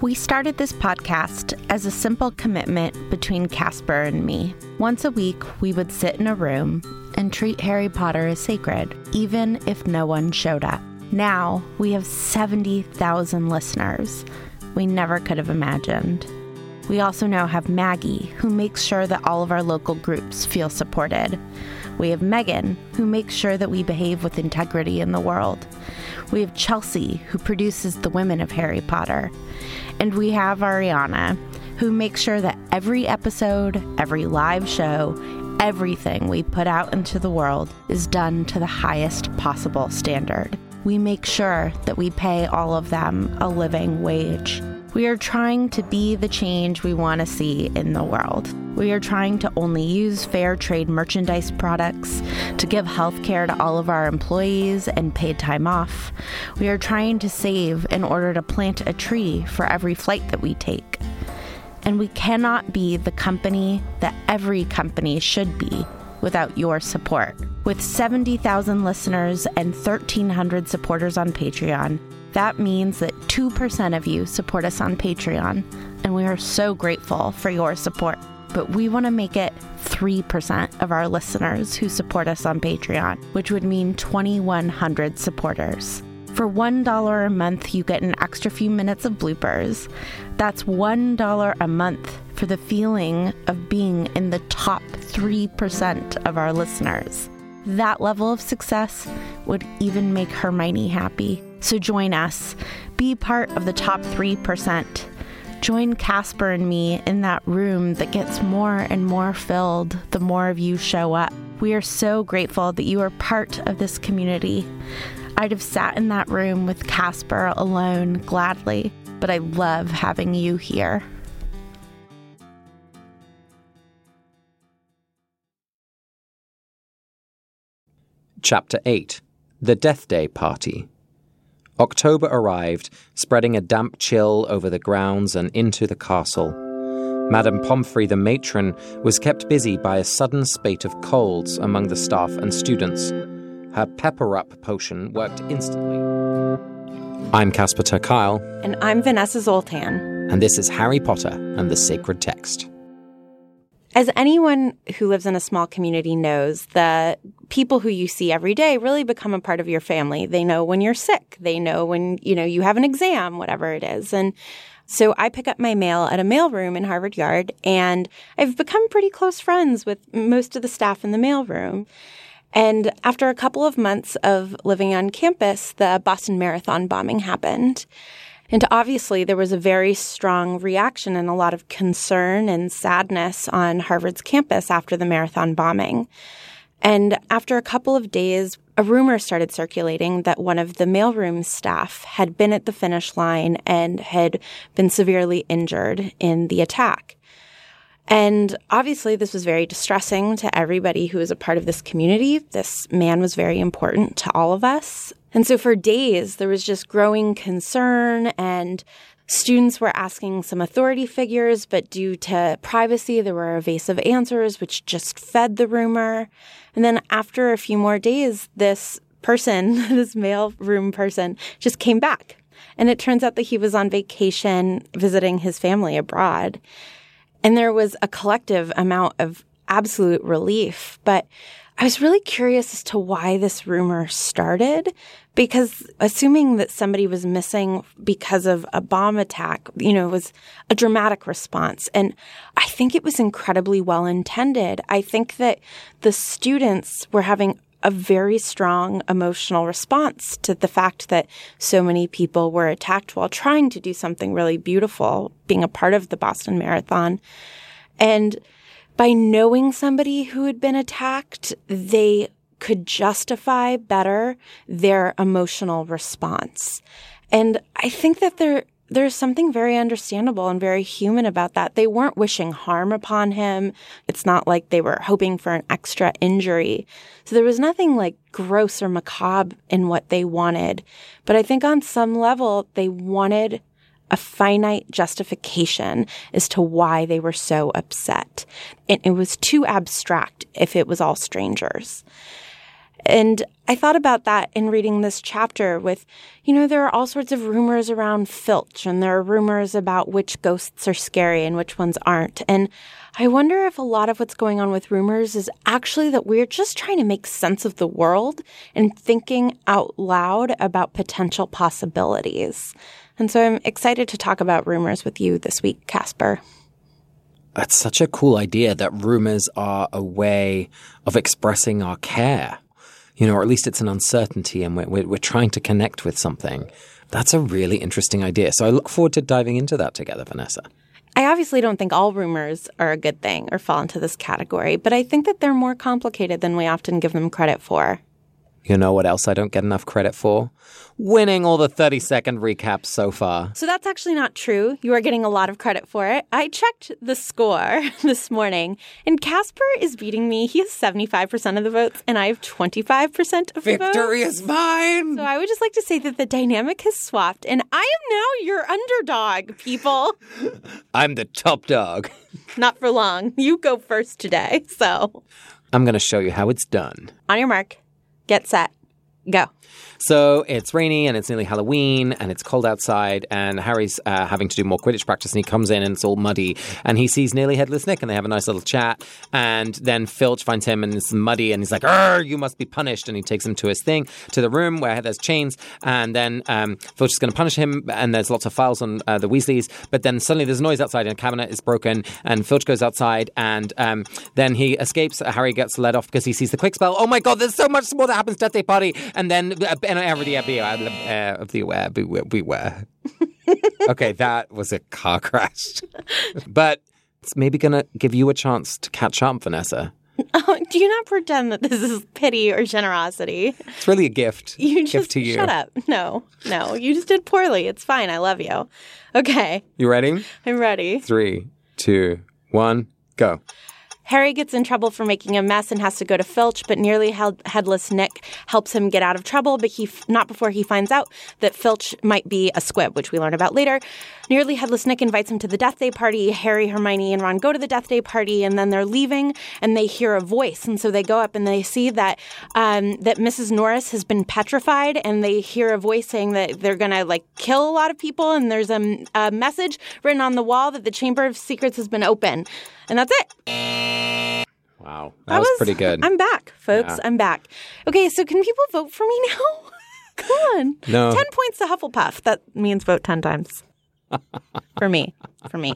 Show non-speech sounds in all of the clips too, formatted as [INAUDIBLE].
We started this podcast as a simple commitment between Casper and me. Once a week, we would sit in a room and treat Harry Potter as sacred, even if no one showed up. Now we have 70,000 listeners. We never could have imagined. We also now have Maggie, who makes sure that all of our local groups feel supported. We have Megan, who makes sure that we behave with integrity in the world. We have Chelsea, who produces the women of Harry Potter. And we have Ariana, who makes sure that every episode, every live show, everything we put out into the world is done to the highest possible standard. We make sure that we pay all of them a living wage. We are trying to be the change we want to see in the world. We are trying to only use fair trade merchandise products, to give health care to all of our employees and paid time off. We are trying to save in order to plant a tree for every flight that we take. And we cannot be the company that every company should be without your support. With 70,000 listeners and 1,300 supporters on Patreon, that means that 2% of you support us on Patreon, and we are so grateful for your support. But we want to make it 3% of our listeners who support us on Patreon, which would mean 2,100 supporters. For $1 a month, you get an extra few minutes of bloopers. That's $1 a month for the feeling of being in the top 3% of our listeners. That level of success would even make Hermione happy. So join us. Be part of the top 3%. Join Casper and me in that room that gets more and more filled the more of you show up. We are so grateful that you are part of this community. I'd have sat in that room with Casper alone gladly, but I love having you here. Chapter 8 The Death Day Party. October arrived, spreading a damp chill over the grounds and into the castle. Madame Pomfrey, the matron, was kept busy by a sudden spate of colds among the staff and students. Her pepper up potion worked instantly. I'm Casper ter Kuile. And I'm Vanessa Zoltan. And this is Harry Potter and the Sacred Text. As anyone who lives in a small community knows, the people who you see every day really become a part of your family. They know when you're sick. They know when, you know, you have an exam, whatever it is. And so I pick up my mail at a mailroom in Harvard Yard and I've become pretty close friends with most of the staff in the mailroom. And after a couple of months of living on campus, the Boston Marathon bombing happened. And obviously, there was a very strong reaction and a lot of concern and sadness on Harvard's campus after the marathon bombing. And after a couple of days, a rumor started circulating that one of the mailroom staff had been at the finish line and had been severely injured in the attack. And obviously, this was very distressing to everybody who was a part of this community. This man was very important to all of us. And so for days, there was just growing concern and students were asking some authority figures, but due to privacy, there were evasive answers, which just fed the rumor. And then after a few more days, this person, [LAUGHS] this mail room person, just came back. And it turns out that he was on vacation visiting his family abroad. And there was a collective amount of absolute relief. But I was really curious as to why this rumor started because assuming that somebody was missing because of a bomb attack, you know, was a dramatic response. And I think it was incredibly well intended. I think that the students were having a very strong emotional response to the fact that so many people were attacked while trying to do something really beautiful, being a part of the Boston Marathon. And by knowing somebody who had been attacked, they could justify better their emotional response. And I think that there, there's something very understandable and very human about that. They weren't wishing harm upon him. It's not like they were hoping for an extra injury. So there was nothing like gross or macabre in what they wanted. But I think on some level, they wanted a finite justification as to why they were so upset. And it was too abstract if it was all strangers. And I thought about that in reading this chapter with, you know, there are all sorts of rumors around Filch and there are rumors about which ghosts are scary and which ones aren't. And I wonder if a lot of what's going on with rumors is actually that we're just trying to make sense of the world and thinking out loud about potential possibilities. And so I'm excited to talk about rumors with you this week, Casper. That's such a cool idea that rumors are a way of expressing our care you know, or at least it's an uncertainty and we're, we're, trying to connect with something. That's a really interesting idea. So I look forward to diving into that together, Vanessa. I obviously don't think all rumors are a good thing or fall into this category, but I think that they're more complicated than we often give them credit for. You know what else I don't get enough credit for? Winning all the 30 second recaps so far. So that's actually not true. You are getting a lot of credit for it. I checked the score [LAUGHS] this morning, and Casper is beating me. He has 75% of the votes, and I have 25% of Victory the votes. Victory is mine! So I would just like to say that the dynamic has swapped, and I am now your underdog, people. [LAUGHS] I'm the top dog. [LAUGHS] not for long. You go first today, so. I'm going to show you how it's done. On your mark. Get set. Go. So it's rainy and it's nearly Halloween and it's cold outside and Harry's uh, having to do more Quidditch practice and he comes in and it's all muddy and he sees nearly headless Nick and they have a nice little chat and then Filch finds him and it's muddy and he's like, you must be punished and he takes him to his thing to the room where there's chains and then um, Filch is going to punish him and there's lots of files on uh, the Weasleys but then suddenly there's noise outside and a cabinet is broken and Filch goes outside and um, then he escapes. Harry gets led off because he sees the Kwikspell. Oh my god, there's so much more that happens. Death Day party and then and uh, of the uh, aware, beware. [LAUGHS] okay, that was a car crash. but it's maybe going to give you a chance to catch up, Vanessa. Oh, do you not pretend that this is pity or generosity? It's really a gift. You just gift to you. shut up. No, no, you just did poorly. It's fine. I love you. Okay. You ready? I'm ready. Three, two, one, go. Harry gets in trouble for making a mess and has to go to Filch, but nearly headless Nick helps him get out of trouble, but he not before he finds out that Filch might be a squib, which we learn about later. Nearly headless Nick invites him to the Death Day party. Harry, Hermione, and Ron go to the Death Day party, and then they're leaving, and they hear a voice, and so they go up and they see that um, that Mrs. Norris has been petrified, and they hear a voice saying that they're gonna like kill a lot of people, and there's a, a message written on the wall that the Chamber of Secrets has been open, and that's it. Wow, that, that was, was, pretty good. I'm back, folks. Yeah. I'm back. Okay, so can people vote for me [LAUGHS] now? Come on. No. 10 points to Hufflepuff. That means vote 10 times. for me. For me.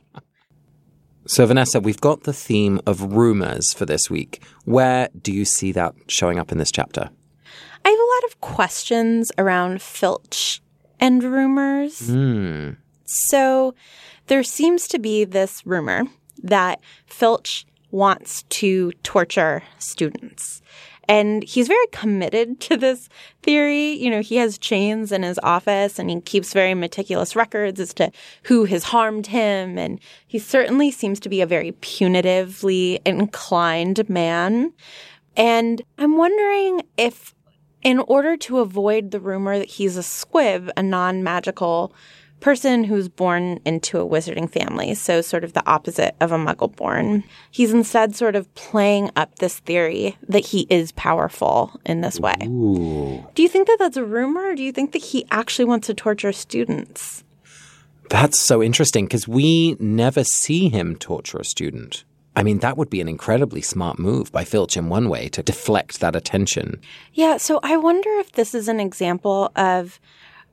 So, Vanessa, we've got the theme of rumors for this week. Where do you see that showing up in this chapter? I have a lot of questions around Filch and rumors. Mm. So, there seems to be this rumor that Filch wants to torture students. And he's very committed [LAUGHS] to this theory. You know, he has chains in his office and he keeps very meticulous records as to who has harmed him. And he certainly seems to be a very punitively inclined man. And I'm wondering if, in order to avoid the rumor that he's a squib, a non magical person who's born into a wizarding family, so sort of the opposite of a muggle born. He's instead sort of playing up this theory that he is powerful in this way. Ooh. Do you think that that's a rumor, or do you think that he actually wants to torture students? That's so interesting because we never see him torture a student. I mean, that would be an incredibly smart move by Filch in one way to deflect that attention. Yeah, so I wonder if this is an example of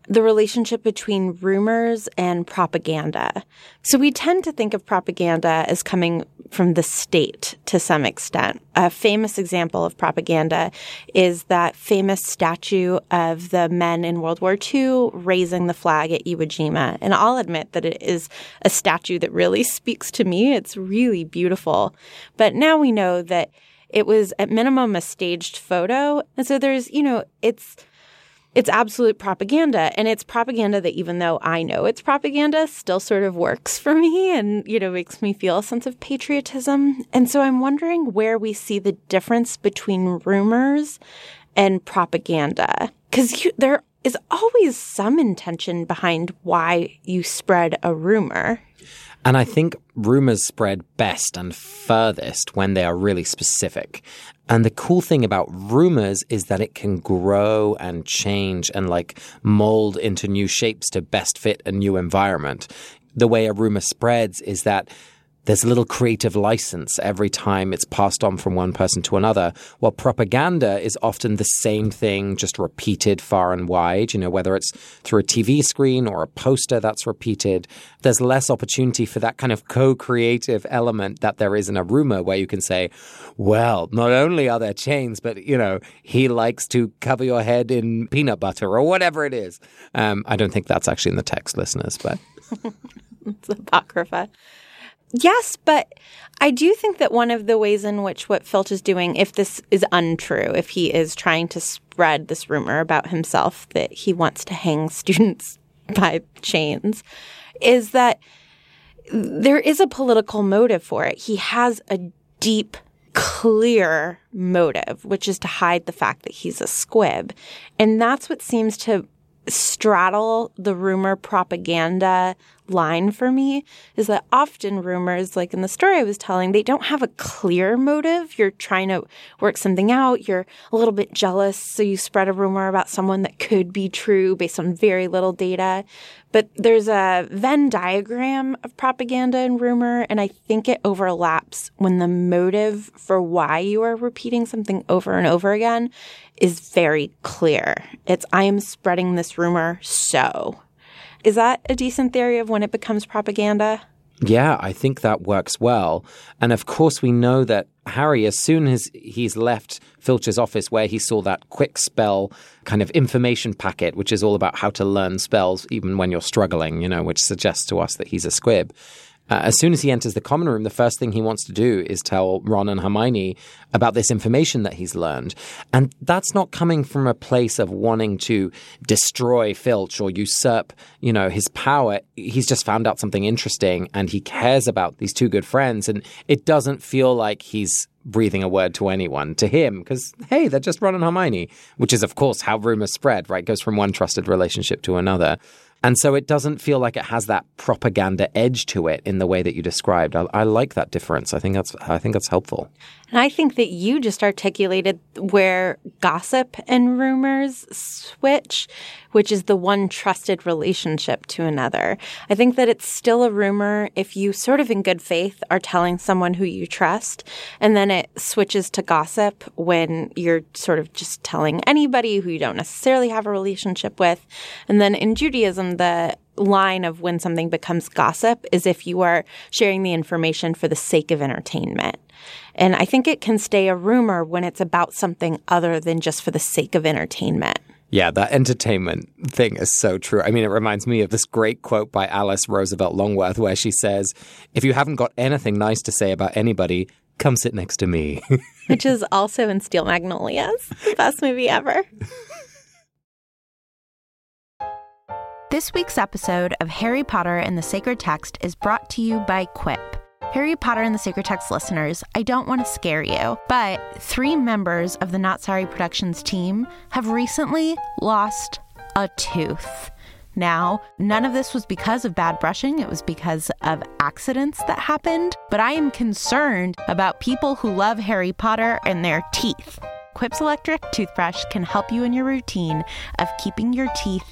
the relationship between rumors and propaganda. So we tend to think of propaganda as coming from the state to some extent. A famous example of propaganda is that famous statue of the men in World War II raising the flag at Iwo Jima. And I'll admit that it is a statue that really [LAUGHS] speaks to me. It's really beautiful. But now we know that it was at minimum a staged photo. And so there's, you know, it's it's absolute propaganda and it's propaganda that even though i know it's propaganda still sort of works for me and you know makes me feel a sense of patriotism. And so i'm wondering where we see the difference between rumors and propaganda because there is always some intention behind why you spread a rumor And I think rumors spread best and furthest when they are really specific. And the cool thing about rumors is that it can grow and change and like mold into new shapes to best fit a new environment. The way a rumor spreads is that there's a little creative license every time it's passed on from one person to another. While propaganda is often the same thing, just repeated far and wide, you know, whether it's through a TV screen or a poster that's repeated, there's less opportunity for that kind of co creative element that there is in a rumor where you can say, well, not only are there chains, but, you know, he likes to cover your head in peanut butter or whatever it is. Um, I don't think that's actually in the text, listeners, but. [LAUGHS] it's Apocrypha. Yes, but I do think that one of the ways in which what Filch is doing, if this is untrue, if he is trying to spread this rumor about himself that he wants to hang [LAUGHS] students by chains, is that there is a political motive for it. He has a deep, clear motive, which is to hide the fact that he's a squib. And that's what seems to straddle the rumor propaganda line for me is that often rumors, like in the story I was telling, they don't have a clear motive. You're trying to work something out. You're a little bit jealous. So you spread a rumor about someone that could be true based on very little data. But there's a Venn diagram of propaganda and rumor, and I think it overlaps when the motive for why you are repeating something over and over again is very clear. It's, I am spreading this rumor so. Is that a decent theory of when it becomes propaganda? Yeah, I think that works well. And of course, we know that Harry, as soon as he's left Filch's office where he saw that Kwikspell kind of information packet, which is all about how to learn spells even when you're struggling, you know, which suggests to us that he's a squib. Uh, as soon as he enters the common room, the first thing he wants to do is tell Ron and Hermione about this information that he's learned. And that's not coming from a place of wanting to destroy Filch or usurp, you know, his power. He's just found out something interesting and he cares about these two good friends. And it doesn't feel like he's breathing a word to anyone, to him, because, hey, they're just Ron and Hermione, which is, of course, how rumors spread, right? Goes from one trusted relationship to another. And so it doesn't feel like it has that propaganda edge to it in the way that you described. I, I, like that difference. I think that's I think that's helpful. And I think that you just articulated where gossip and rumors switch, which is the one trusted relationship to another. I think that it's still a rumor if you sort of in good faith are telling someone who you trust, and then it switches to gossip when you're sort of just telling anybody who you don't necessarily have a relationship with. And then in Judaism, the line of when something becomes gossip is if you are sharing the information for the sake of entertainment. And I think it can stay a rumor when it's about something other than just for the sake of entertainment. Yeah, that entertainment thing is so true. I mean, it reminds me of this great quote by Alice Roosevelt Longworth where she says, If you haven't got anything nice to say about anybody, come sit next to me. [LAUGHS] Which is also in Steel Magnolias, the best movie ever. [LAUGHS] This week's episode of Harry Potter and the Sacred Text is brought to you by Quip. Harry Potter and the Sacred Text listeners, I don't want to scare you, but three members of the Not Sorry Productions team have recently lost a tooth. Now, none of this was because of bad brushing, it was because of accidents that happened, but I am concerned about people who love Harry Potter and their teeth. Quip's electric toothbrush can help you in your routine of keeping your teeth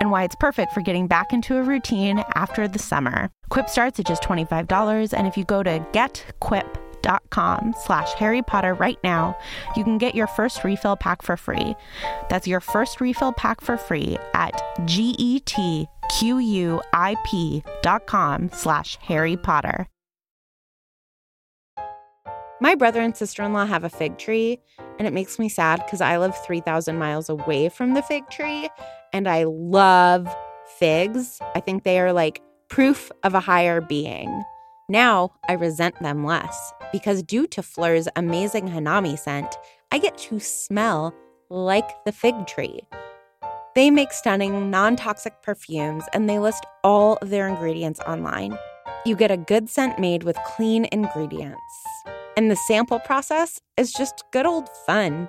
and why it's perfect for getting back into a routine after the summer. Quip starts at just $25, and if you go to getquip.com quip.com slash Harry Potter right now, you can get your first refill pack for free. That's your first refill pack for free at G-E-T-Q-U-I-P.com slash Harry Potter. My brother and sister in law have a fig tree, and it makes me sad because I live 3,000 miles away from the fig tree, and I love figs. I think they are like proof of a higher being. Now I resent them less because due to Phlur's amazing Hanami scent, I get to smell like the fig tree. They make stunning, non toxic perfumes and they list all of their ingredients online. You get a good scent made with clean ingredients. And the sample process is just good old fun.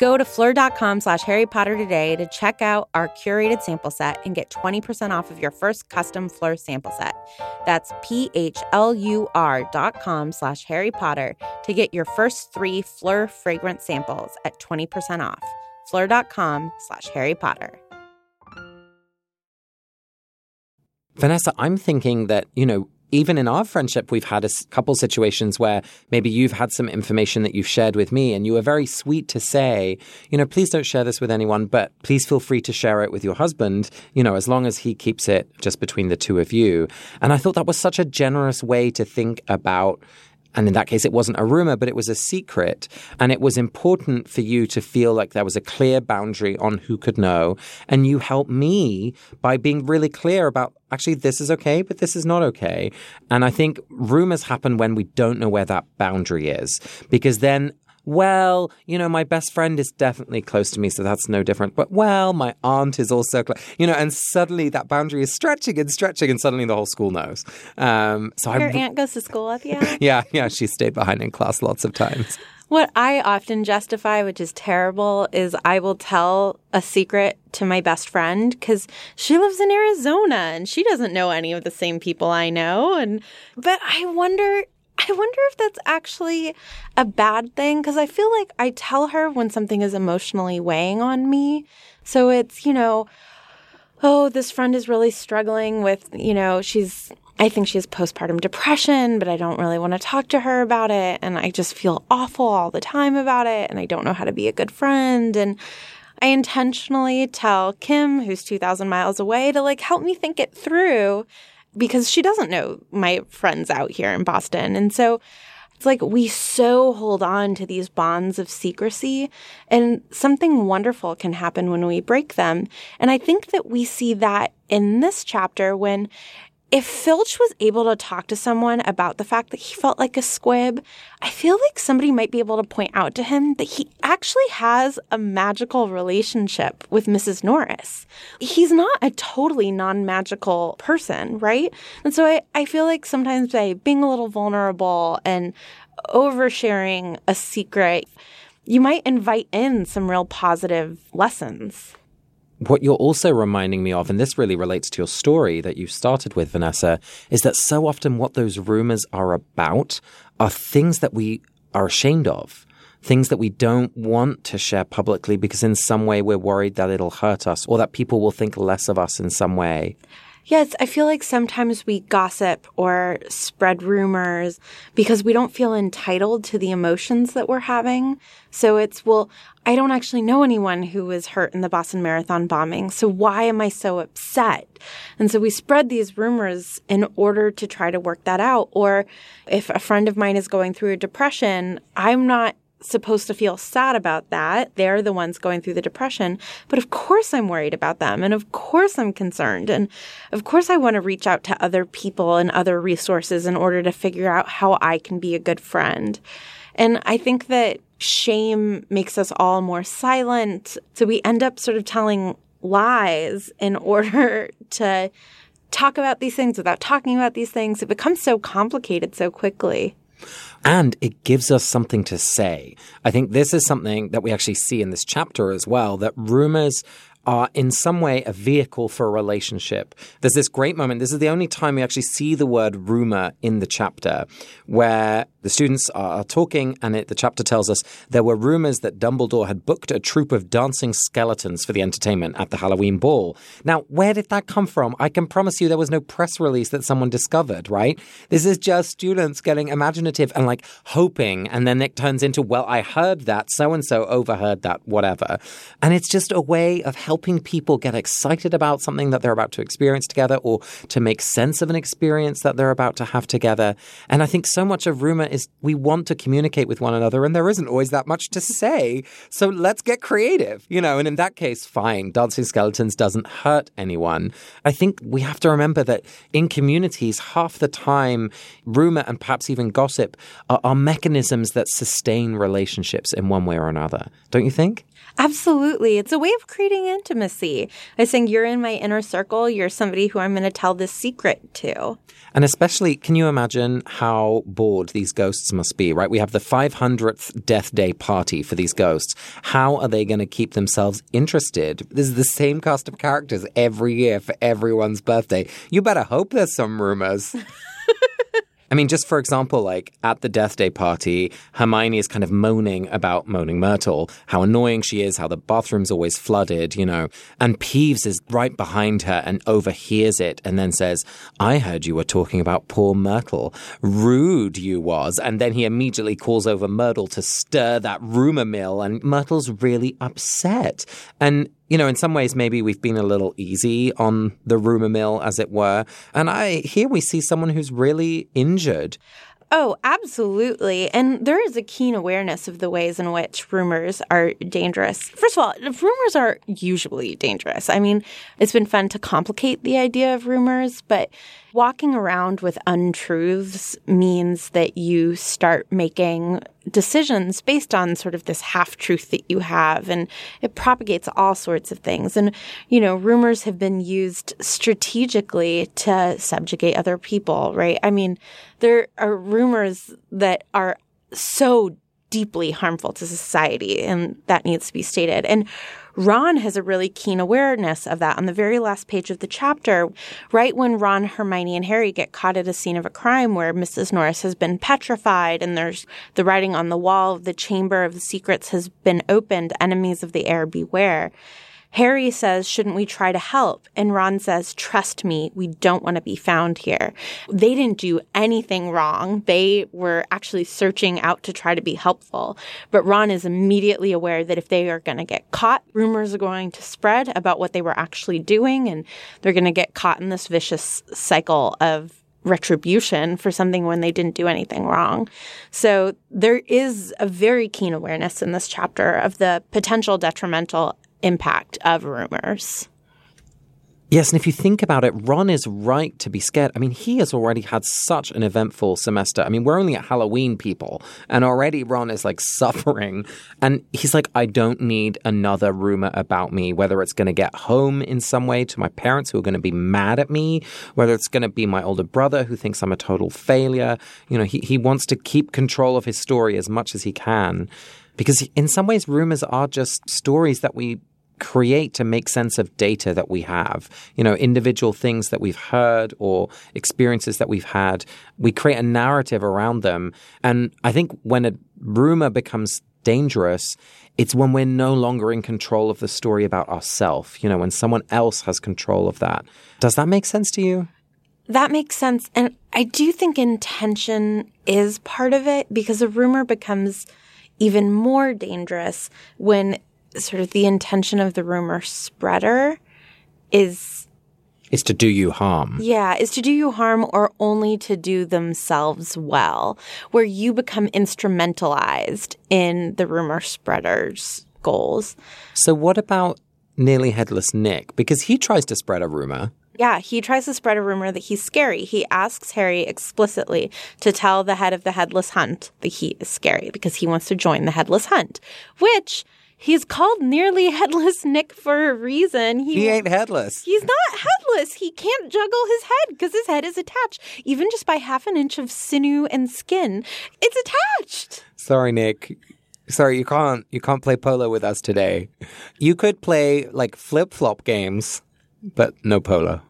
Go to phlur.com slash Harry Potter today to check out our curated sample set and get 20% off of your first custom Phlur sample set. That's P-H-L-U-R dot com slash Harry Potter to get your first three Phlur fragrance samples at 20% off. Phlur.com slash Harry Potter. Vanessa, I'm thinking that, you know, even in our friendship, we've had a couple situations where maybe you've had some information that you've shared with me, and you were very sweet to say, you know, please don't share this with anyone, but please feel free to share it with your husband, you know, as long as he keeps it just between the two of you. And I thought that was such a generous way to think about and in that case, it wasn't a rumor, but it was a secret. And it was important for you to feel like there was a clear boundary on who could know. And you helped me by being really clear about actually, this is okay, but this is not okay. And I think rumors happen when we don't know where that boundary is, because then well, you know, my best friend is definitely close to me, so that's no different. But well, my aunt is also close, you know, and suddenly that boundary is stretching and stretching, and suddenly the whole school knows. Um, so your I, aunt goes to school with you. [LAUGHS] yeah, yeah, she stayed behind in class lots of times. What I often justify, which is terrible, is I will tell a secret to my best friend because she lives in Arizona and she doesn't know any of the same people I know. And but I wonder I wonder if that's actually a bad thing because I feel like I tell her when something is emotionally weighing on me. So it's, you know, oh, this friend is really struggling with, you know, she's, I think she has postpartum depression, but I don't really want to talk to her about it. And I just feel awful all the time about it. And I don't know how to be a good friend. And I intentionally tell Kim, who's 2,000 miles away, to like help me think it through because she doesn't know my friends out here in Boston. And so it's like we so hold on to these bonds of secrecy, and something wonderful can happen when we break them. And I think that we see that in this chapter when if Filch was able to talk to someone about the fact that he felt like a squib, I feel like somebody might be able to point out to him that he actually has a magical relationship with Mrs. Norris. He's not a totally non magical person, right? And so I, I feel like sometimes by being a little vulnerable and oversharing a secret, you might invite in some real positive lessons what you're also reminding me of, and this really relates to your story that you started with, Vanessa, is that so often what those rumors are about are things that we are ashamed of, things that we don't want to share publicly because in some way we're worried that it'll hurt us or that people will think less of us in some way. Yes, I feel like sometimes we gossip or spread rumors because we don't feel entitled to the emotions that we're having. So it's, well, I don't actually know anyone who was hurt in the Boston Marathon bombing. So why am I so upset? And so we spread these rumors in order to try to work that out. Or if a friend of mine is going through a depression, I'm not supposed to feel sad about that. They're the ones going through the depression. But of course I'm worried about them. And of course I'm concerned. And of course I want to reach out to other people and other resources in order to figure out how I can be a good friend. And I think that shame makes us all more silent. So we end up sort of telling lies in [LAUGHS] order to talk about these things without talking about these things. It becomes so complicated so quickly. And it gives us something to say. I think this is something that we actually see in this chapter as well that rumors are in some way a vehicle for a relationship. There's this great moment. This is the only time we actually see the word rumor in the chapter where the students are talking, and it, the chapter tells us there were rumors that Dumbledore had booked a troupe of dancing skeletons for the entertainment at the Halloween ball. Now, where did that come from? I can promise you there was no press release that someone discovered, right? This is just students getting imaginative and like hoping, and then it turns into, well, I heard that, so and so overheard that, whatever. And it's just a way of helping people get excited about something that they're about to experience together or to make sense of an experience that they're about to have together. And I think so much of rumor is we want to communicate with one another and there isn't always that much to say. So let's get creative, you know, and in that case, fine. Dancing skeletons doesn't hurt anyone. I think we have to remember that in communities, half the time, rumor and perhaps even gossip are, are mechanisms that sustain relationships in one way or another. Don't you think? Absolutely. It's a way of creating intimacy. I saying you're in my inner circle, you're somebody who I'm going to tell this secret to. And especially, can you imagine how bored these ghosts must be, right? We have the 500th death day party for these ghosts. How are they going to keep themselves interested? This is the same cast of characters every year for everyone's birthday. You better hope there's some rumors. [LAUGHS] I mean, just for example, like at the death day party, Hermione is kind of moaning about Moaning Myrtle, how annoying she is, how the bathroom's always flooded, you know. And Peeves is right behind her and overhears it and then says, I heard you were talking about poor Myrtle. Rude you was. And then he immediately calls over Myrtle to stir that rumor mill, and Myrtle's really upset. And you know, in some ways, maybe we've been a little easy on the rumor mill, as it were. And I here we see someone who's really injured. Oh, absolutely. And there is a keen awareness of the ways in which rumors are dangerous. First of all, rumors are usually dangerous. I mean, it's been fun to complicate the idea of rumors, but walking around with untruths means that you start making decisions based on sort of this half truth that you have and it propagates all sorts of things. And you know rumors have been used strategically to subjugate other people right? I mean there are rumors that are so deeply harmful to society and that needs to be stated. And Ron has a really keen awareness of that on the very last page of the chapter, right when Ron, Hermione, and Harry get caught at a scene of a crime where Mrs. Norris has been petrified and there's the writing on the wall of the Chamber of the Secrets has been opened, enemies of the heir beware. Harry says, shouldn't we try to help? And Ron says, trust me, we don't want to be found here. They didn't do anything wrong. They were actually searching out to try to be helpful. But Ron is immediately aware that if they are going to get caught, rumors are going to spread about what they were actually doing, and they're going to get caught in this vicious cycle of retribution for something when they didn't do anything wrong. So there is a very keen awareness in this chapter of the potential detrimental impact of rumors. Yes, and if you think about it, Ron is right to be scared. I mean, he has already had such an eventful semester. I mean, we're only at Halloween, people, and already Ron is like [LAUGHS] suffering. And he's like, I don't need another rumor about me, whether it's going to get home in some way to my parents who are going to be mad at me, whether it's going to be my older brother who thinks I'm a total failure. You know, he, he wants to keep control of his story as much as he can. Because in some ways, rumors are just stories that we create to make sense of data that we have. You know, individual things that we've heard or experiences that we've had. We create a narrative around them. And I think when a rumor becomes dangerous, it's when we're no longer in control of the story about ourselves, you know, when someone else has control of that. Does that make sense to you? That makes sense. And I do think intention is part of it because a rumor becomes even more dangerous when sort of the intention of the rumor spreader is is to do you harm. Yeah, is to do you harm or only to do themselves well, where you become instrumentalized in the rumor spreader's goals. So what about nearly headless Nick? Because he tries to spread a rumor. Yeah, he tries to spread a rumor that he's scary. He asks Harry explicitly to tell the head of the headless hunt that he is scary because he wants to join the headless hunt, which He's called nearly headless [LAUGHS] Nick for a reason. He, he ain't headless. He's not headless. He can't juggle his head because his head is attached, even just by half an inch of sinew and skin. It's attached. Sorry, Nick. Sorry, you can't you can't play polo with us today. You could play like flip flop games, but no polo.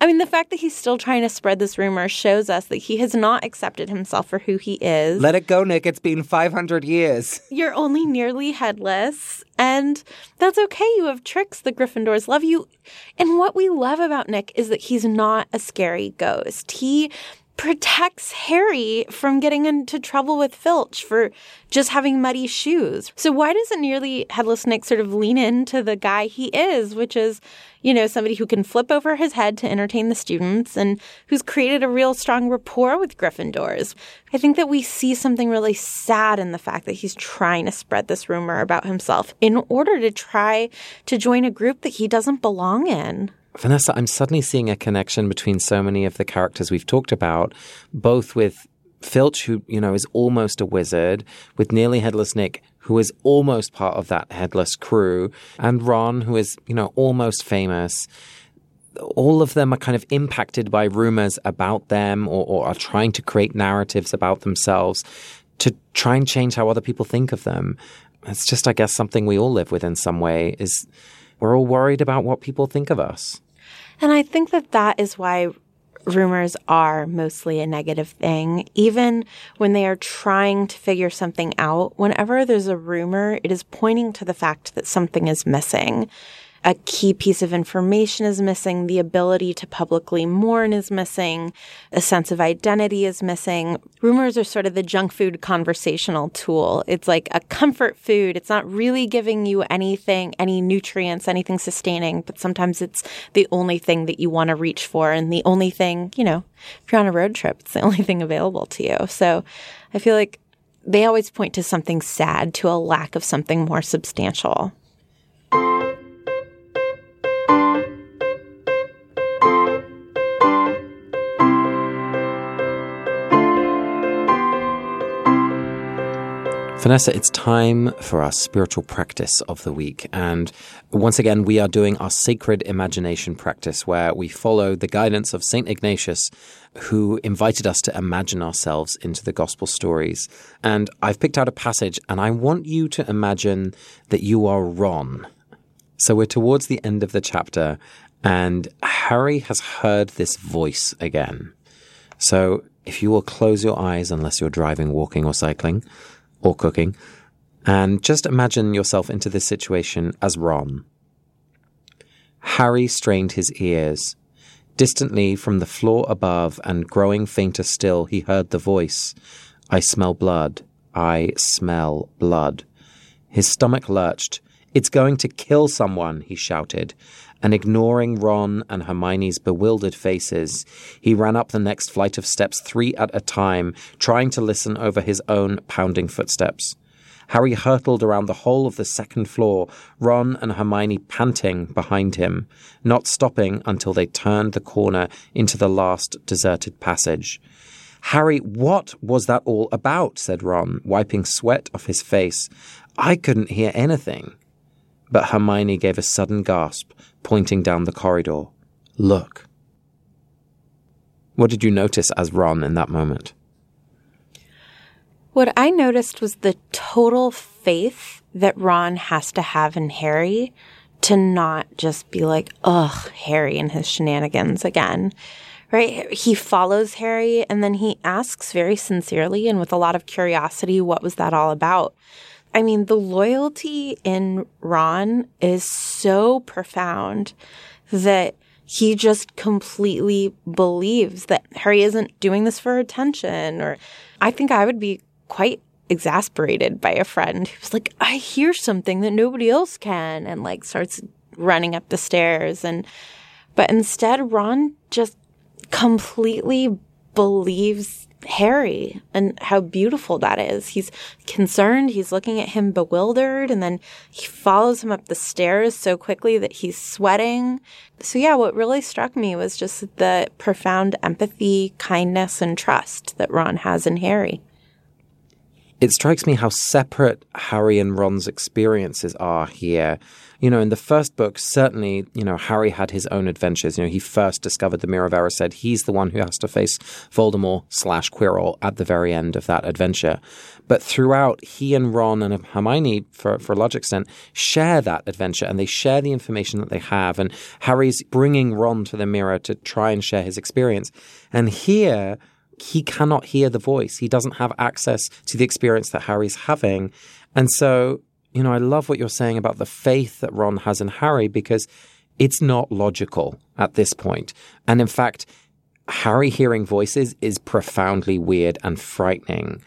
I mean, the fact that he's still trying to spread this rumor shows us that he has not accepted himself for who he is. Let it go, Nick. It's been 500 years. You're only nearly headless, and that's okay. You have tricks. The Gryffindors love you. And what we love about Nick is that he's not a scary ghost. He protects Harry from getting into trouble with Filch for just having muddy shoes. So why doesn't nearly headless Nick sort of lean into the guy he is, which is, you know, somebody who can flip over his head to entertain the students and who's created a real strong rapport with Gryffindors. I think that we see something really sad in the fact that he's trying to spread this rumor about himself in order to try to join a group that he doesn't belong in. Vanessa, I'm suddenly seeing a connection between so many of the characters we've talked about, both with Filch, who, you know, is almost a wizard, with Nearly Headless Nick, who is almost part of that headless crew, and Ron, who is, you know, almost famous. All of them are kind of impacted by rumors about them or, or are trying to create narratives about themselves to try and change how other people think of them. It's just, I guess, something we all live with in some way is we're all worried about what people think of us. And I think that that is why rumors are mostly a negative thing. Even when they are trying to figure something out, whenever there's a rumor, it is pointing to the fact that something is missing a key piece of information is missing, the ability to publicly mourn is missing, a sense of identity is missing. Rumors are sort of the junk food conversational tool. It's like a comfort food. It's not really giving you anything, any nutrients, anything sustaining, but sometimes it's the only thing that you want to reach for and the only thing, you know, if you're on a road trip, it's the only thing available to you. So I feel like they always point to something sad, to a lack of something more substantial. Vanessa, it's time for our spiritual practice of the week. And once again, we are doing our sacred imagination practice where we follow the guidance of St. Ignatius, who invited us to imagine ourselves into the gospel stories. And I've picked out a passage, and I want you to imagine that you are Ron. So we're towards the end of the chapter, and Harry has heard this voice again. So if you will close your eyes, unless you're driving, walking, or cycling, or cooking. And just imagine yourself into this situation as Ron. Harry strained his ears. Distantly from the floor above and growing fainter still, he heard the voice I smell blood. I smell blood. His stomach lurched. It's going to kill someone, he shouted, and ignoring Ron and Hermione's bewildered faces, he ran up the next flight of steps three at a time, trying to listen over his own pounding footsteps. Harry hurtled around the whole of the second floor, Ron and Hermione panting behind him, not stopping until they turned the corner into the last deserted passage. Harry, what was that all about? said Ron, wiping sweat off his face. I couldn't hear anything. But Hermione gave a sudden gasp, pointing down the corridor. Look. What did you notice as Ron in that moment? What I noticed was the total faith that Ron has to have in Harry to not just be like, ugh, Harry and his shenanigans again. Right? He follows Harry and then he asks very sincerely and with a lot of curiosity, what was that all about? I mean, the loyalty in Ron is so profound that he just completely believes that Harry isn't doing this for attention. Or I think I would be quite exasperated by a friend who's like, I hear something that nobody else can, and like starts running up the stairs. And, but instead, Ron just completely believes Harry and how beautiful that is. He's concerned. He's looking at him bewildered and then he follows him up the stairs so quickly that he's sweating. So yeah, what really struck me was just the profound empathy, kindness, and trust that Ron has in Harry. it strikes me how separate Harry and Ron's experiences are here. You know, in the first book, certainly, you know, Harry had his own adventures. You know, he first discovered the Mirror of Erised. He's the one who has to face Voldemort slash Quirrell at the very end of that adventure. But throughout, he and Ron and Hermione, for, for a large extent, share that adventure and they share the information that they have. And Harry's bringing Ron to the mirror to try and share his experience. And here, he cannot hear the voice. He doesn't have access to the experience that Harry's having. And so, you know, I love what you're saying about the faith that Ron has in Harry because it's not logical at this point. And in fact, Harry hearing voices is profoundly weird and frightening.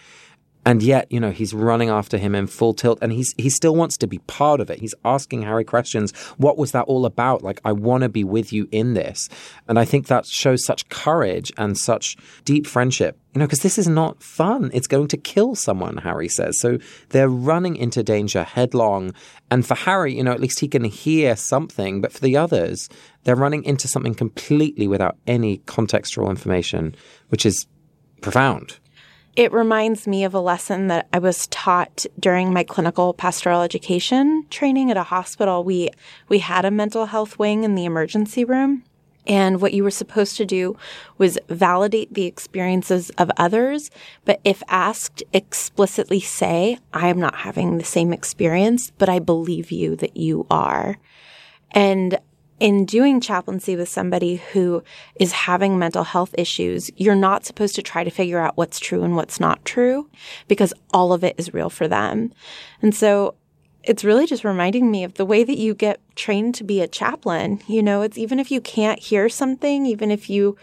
And yet, you know, he's running after him in full tilt and he's he still wants to be part of it. He's asking Harry questions. What was that all about? Like, I want to be with you in this. And I think that shows such courage and such deep friendship. You know, because this is not fun. It's going to kill someone, Harry says. So they're running into danger headlong. And for Harry, you know, at least he can hear something. But for the others, they're running into something completely without any contextual information, which is profound. It reminds me of a lesson that I was taught during my clinical pastoral education training at a hospital. We we had a mental health wing in the emergency room. And what you were supposed to do was validate the experiences of others, but if asked, explicitly say, I am not having the same experience, but I believe you that you are. And in doing chaplaincy with somebody who is having mental health issues, you're not supposed to try to figure out what's true and what's not true because all of it is real for them. And so it's really just reminding me of the way that you get trained to be a chaplain. You know, it's even if you can't hear something, even if you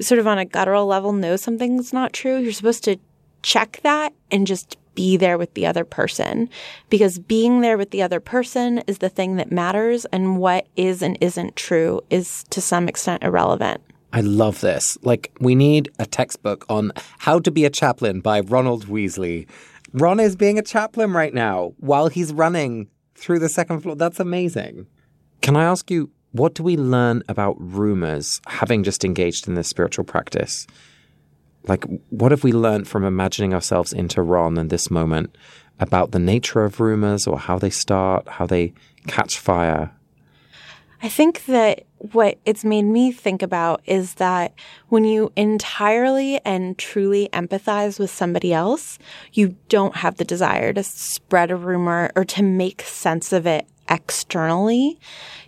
sort of on a guttural level know something's not true, you're supposed to check that and just be there with the other person because being there with the other person is the thing that matters and what is and isn't true is to some extent irrelevant. I love this. Like, we need a textbook on how to be a chaplain by Ronald Weasley. Ron is being a chaplain right now while he's running through the second floor. That's amazing. Can I ask you, what do we learn about rumors having just engaged in this spiritual practice? Like, what have we learned from imagining ourselves into Ron in this moment about the nature of rumors or how they start, how they catch fire? I think that what it's made me think about is that when you entirely and truly empathize with somebody else, you don't have the desire to spread a rumor or to make sense of it externally,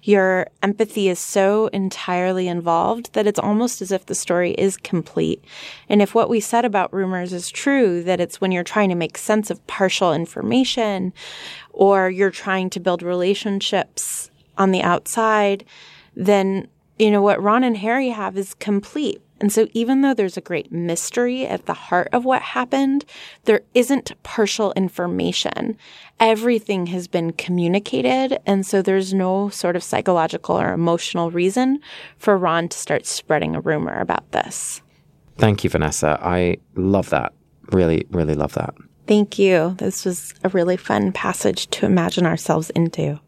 your empathy is so entirely involved that it's almost as if the story is complete. And if what we said about rumors is true, that it's when you're trying to make sense of partial information or you're trying to build relationships on the outside, then, you know, what Ron and Harry have is complete. And so, even though there's a great mystery at the heart of what happened, there isn't partial information. Everything has been communicated. And so, there's no sort of psychological or emotional reason for Ron to start spreading a rumor about this. Thank you, Vanessa. I love that. Really, really love that. Thank you. This was a really fun passage to imagine ourselves into.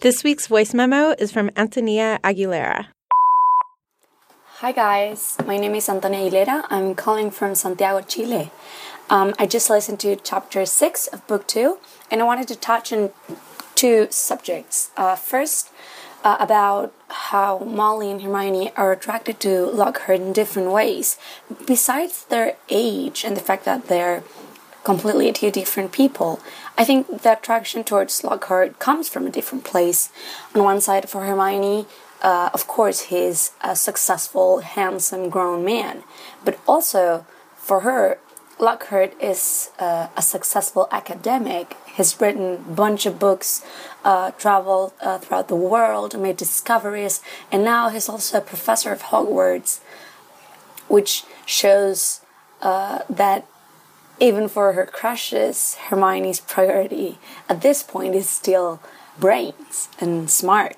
This week's voice memo is from Antonia Aguilera. Hi guys, my name is Antonia Aguilera. I'm calling from Santiago, Chile. Um, I just listened to chapter 6 of book 2 and I wanted to touch on two subjects. Uh, first, uh, about how Molly and Hermione are attracted to Lockhart in different ways, besides their age and the fact that they're completely two different people. I think the attraction towards Lockhart comes from a different place. On one side, for Hermione, uh, of course, he's a successful, handsome, grown man. But also, for her, Lockhart is uh, a successful academic. He's written a bunch of books, uh, traveled uh, throughout the world, made discoveries, and now he's also a professor of Hogwarts, which shows uh, that even for her crushes, Hermione's priority at this point is still brains and smart.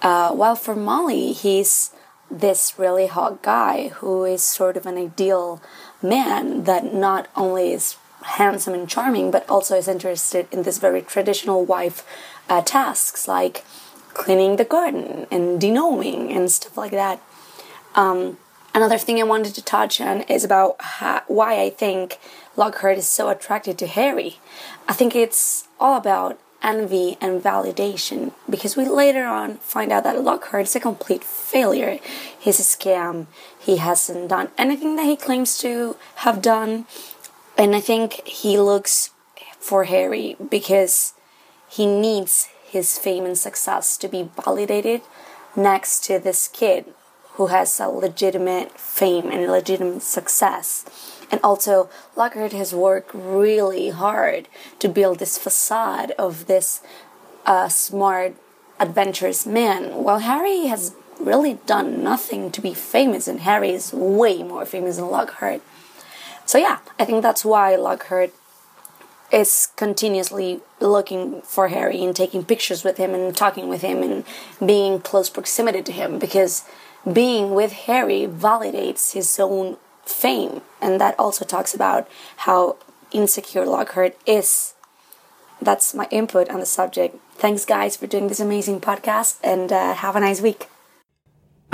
Uh, while for Molly, he's this really hot guy who is sort of an ideal man that not only is handsome and charming, but also is interested in this very traditional wife uh, tasks like cleaning the garden and de-gnoming and stuff like that. Um, Another thing I wanted to touch on is about how, why I think Lockhart is so attracted to Harry. I think it's all about envy and validation because we later on find out that Lockhart is a complete failure. He's a scam. He hasn't done anything that he claims to have done. And I think he looks for Harry because he needs his fame and success to be validated next to this kid who has a legitimate fame and legitimate success. And also, Lockhart has worked really hard to build this facade of this uh, smart, adventurous man, while Harry has really done nothing to be famous, and Harry is way more famous than Lockhart. So, yeah, I think that's why Lockhart is continuously looking for Harry and taking pictures with him and talking with him and being close proximity to him because being with Harry validates his own fame. And that also talks about how insecure Lockhart is. That's my input on the subject. Thanks, guys, for doing this amazing podcast and uh, have a nice week.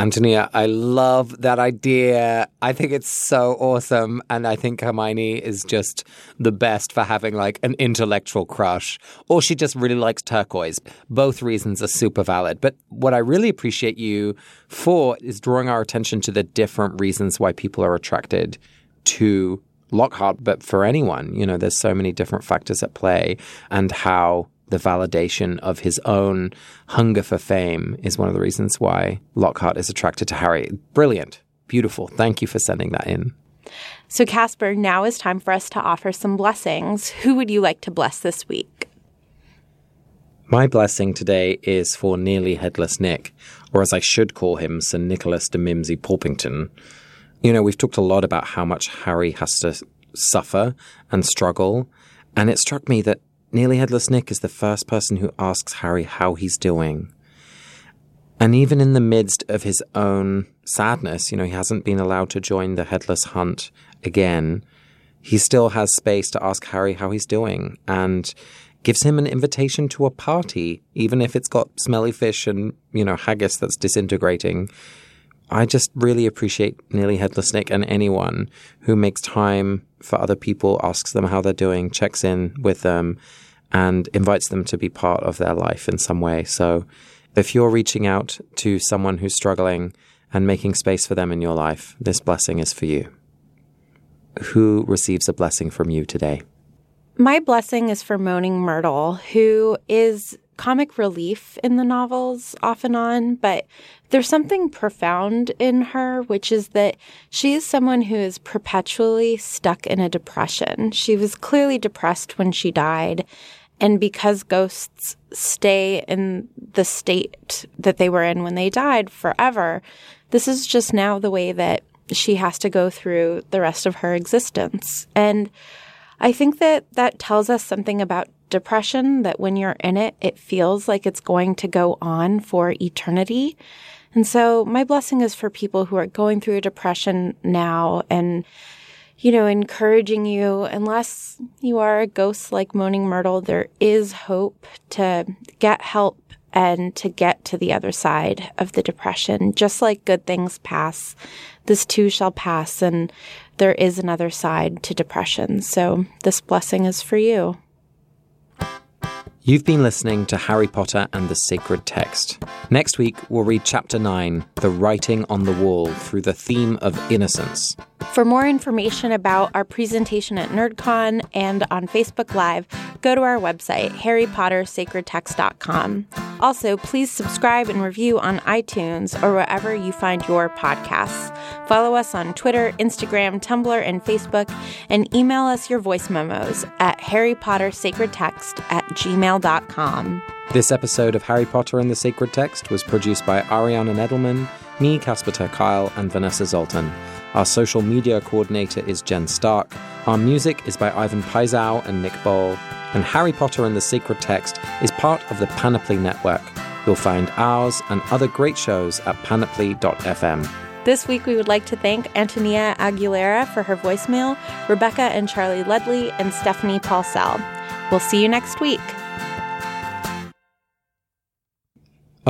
Antonia, I love that idea. I think it's so awesome. And I think Hermione is just the best for having like an intellectual crush, or she just really likes turquoise. Both reasons are super valid. But what I really appreciate you for is drawing our attention to the different reasons why people are attracted to Lockhart, but for anyone, you know, there's so many different factors at play and how the validation of his own hunger for fame is one of the reasons why Lockhart is attracted to Harry. Brilliant. Beautiful. Thank you for sending that in. So, Casper, now is time for us to offer some blessings. Who would you like to bless this week? My blessing today is for nearly headless Nick, or as I should call him, Sir Nicholas de Mimsy Porpington. You know, we've talked a lot about how much Harry has to suffer and struggle, and it struck me that Nearly Headless Nick is the first person who asks Harry how he's doing. And even in the midst of his own sadness, you know, he hasn't been allowed to join the Headless Hunt again. He still has space to ask Harry how he's doing and gives him an invitation to a party, even if it's got smelly fish and, you know, haggis that's disintegrating. I just really appreciate Nearly Headless Nick and anyone who makes time for other people, asks them how they're doing, checks in with them, and invites them to be part of their life in some way. So if you're reaching out to someone who's struggling and making space for them in your life, this blessing is for you. Who receives a blessing from you today? My blessing is for Moaning Myrtle, who is comic relief in the novels off and on, but there's something profound in her, which is that she is someone who is perpetually stuck in a depression. She was clearly depressed when she died. And because ghosts stay in the state that they were in when they died forever, this is just now the way that she has to go through the rest of her existence. And I think that that tells us something about depression that when you're in it, it feels like it's going to go on for eternity. And so my blessing is for people who are going through a depression now and, you know, encouraging you, unless you are a ghost like Moaning Myrtle, there is hope to get help and to get to the other side of the depression. Just like good things pass, this too shall pass. And there is another side to depression. So this blessing is for you you You've been listening to Harry Potter and the Sacred Text. Next week, we'll read Chapter 9, The Writing on the Wall, through the theme of innocence. For more information about our presentation at NerdCon and on Facebook Live, go to our website, harrypottersacredtext.com. Also, please subscribe and review on iTunes or wherever you find your podcasts. Follow us on Twitter, Instagram, Tumblr, and Facebook, and email us your voice memos at harrypottersacredtext at gmail.com. This episode of Harry Potter and the Sacred Text was produced by Ariana Nedelman, me, Casper ter Kuile, and Vanessa Zoltan. Our social media coordinator is Jen Stark. Our music is by Ivan Paisau and Nick Bowl. And Harry Potter and the Sacred Text is part of the Panoply Network. You'll find ours and other great shows at panoply.fm. This week, we would like to thank Antonia Aguilera for her voicemail, Rebecca and Charlie Ledley, and Stephanie Paulsell. We'll see you next week.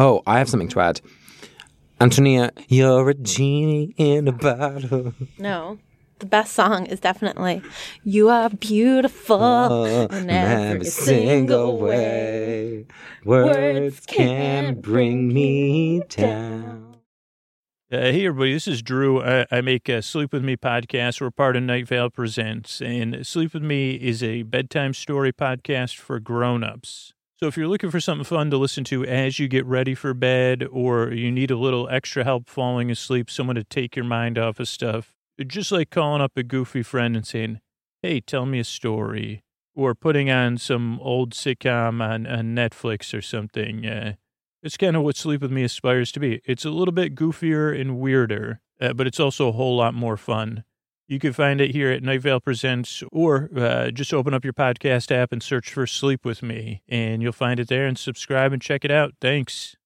Oh, I have something to add. Antonia, you're a genie in a bottle. No. The best song is definitely You Are Beautiful Oh, in every single way. Words can't bring me down. Uh, hey, everybody, this is Drew. I, I make a Sleep With Me podcast. We're part of Night Vale Presents, and Sleep With Me is a bedtime story podcast for grown-ups. So if you're looking for something fun to listen to as you get ready for bed, or you need a little extra help falling asleep, someone to take your mind off of stuff, just like calling up a goofy friend and saying, hey, tell me a story, or putting on some old sitcom on, on Netflix or something, uh, it's kind of what Sleep With Me aspires to be. It's a little bit goofier and weirder, uh, but it's also a whole lot more fun. You can find it here at Night Vale Presents, or uh, just open up your podcast app and search for Sleep With Me, and you'll find it there and subscribe and check it out. Thanks.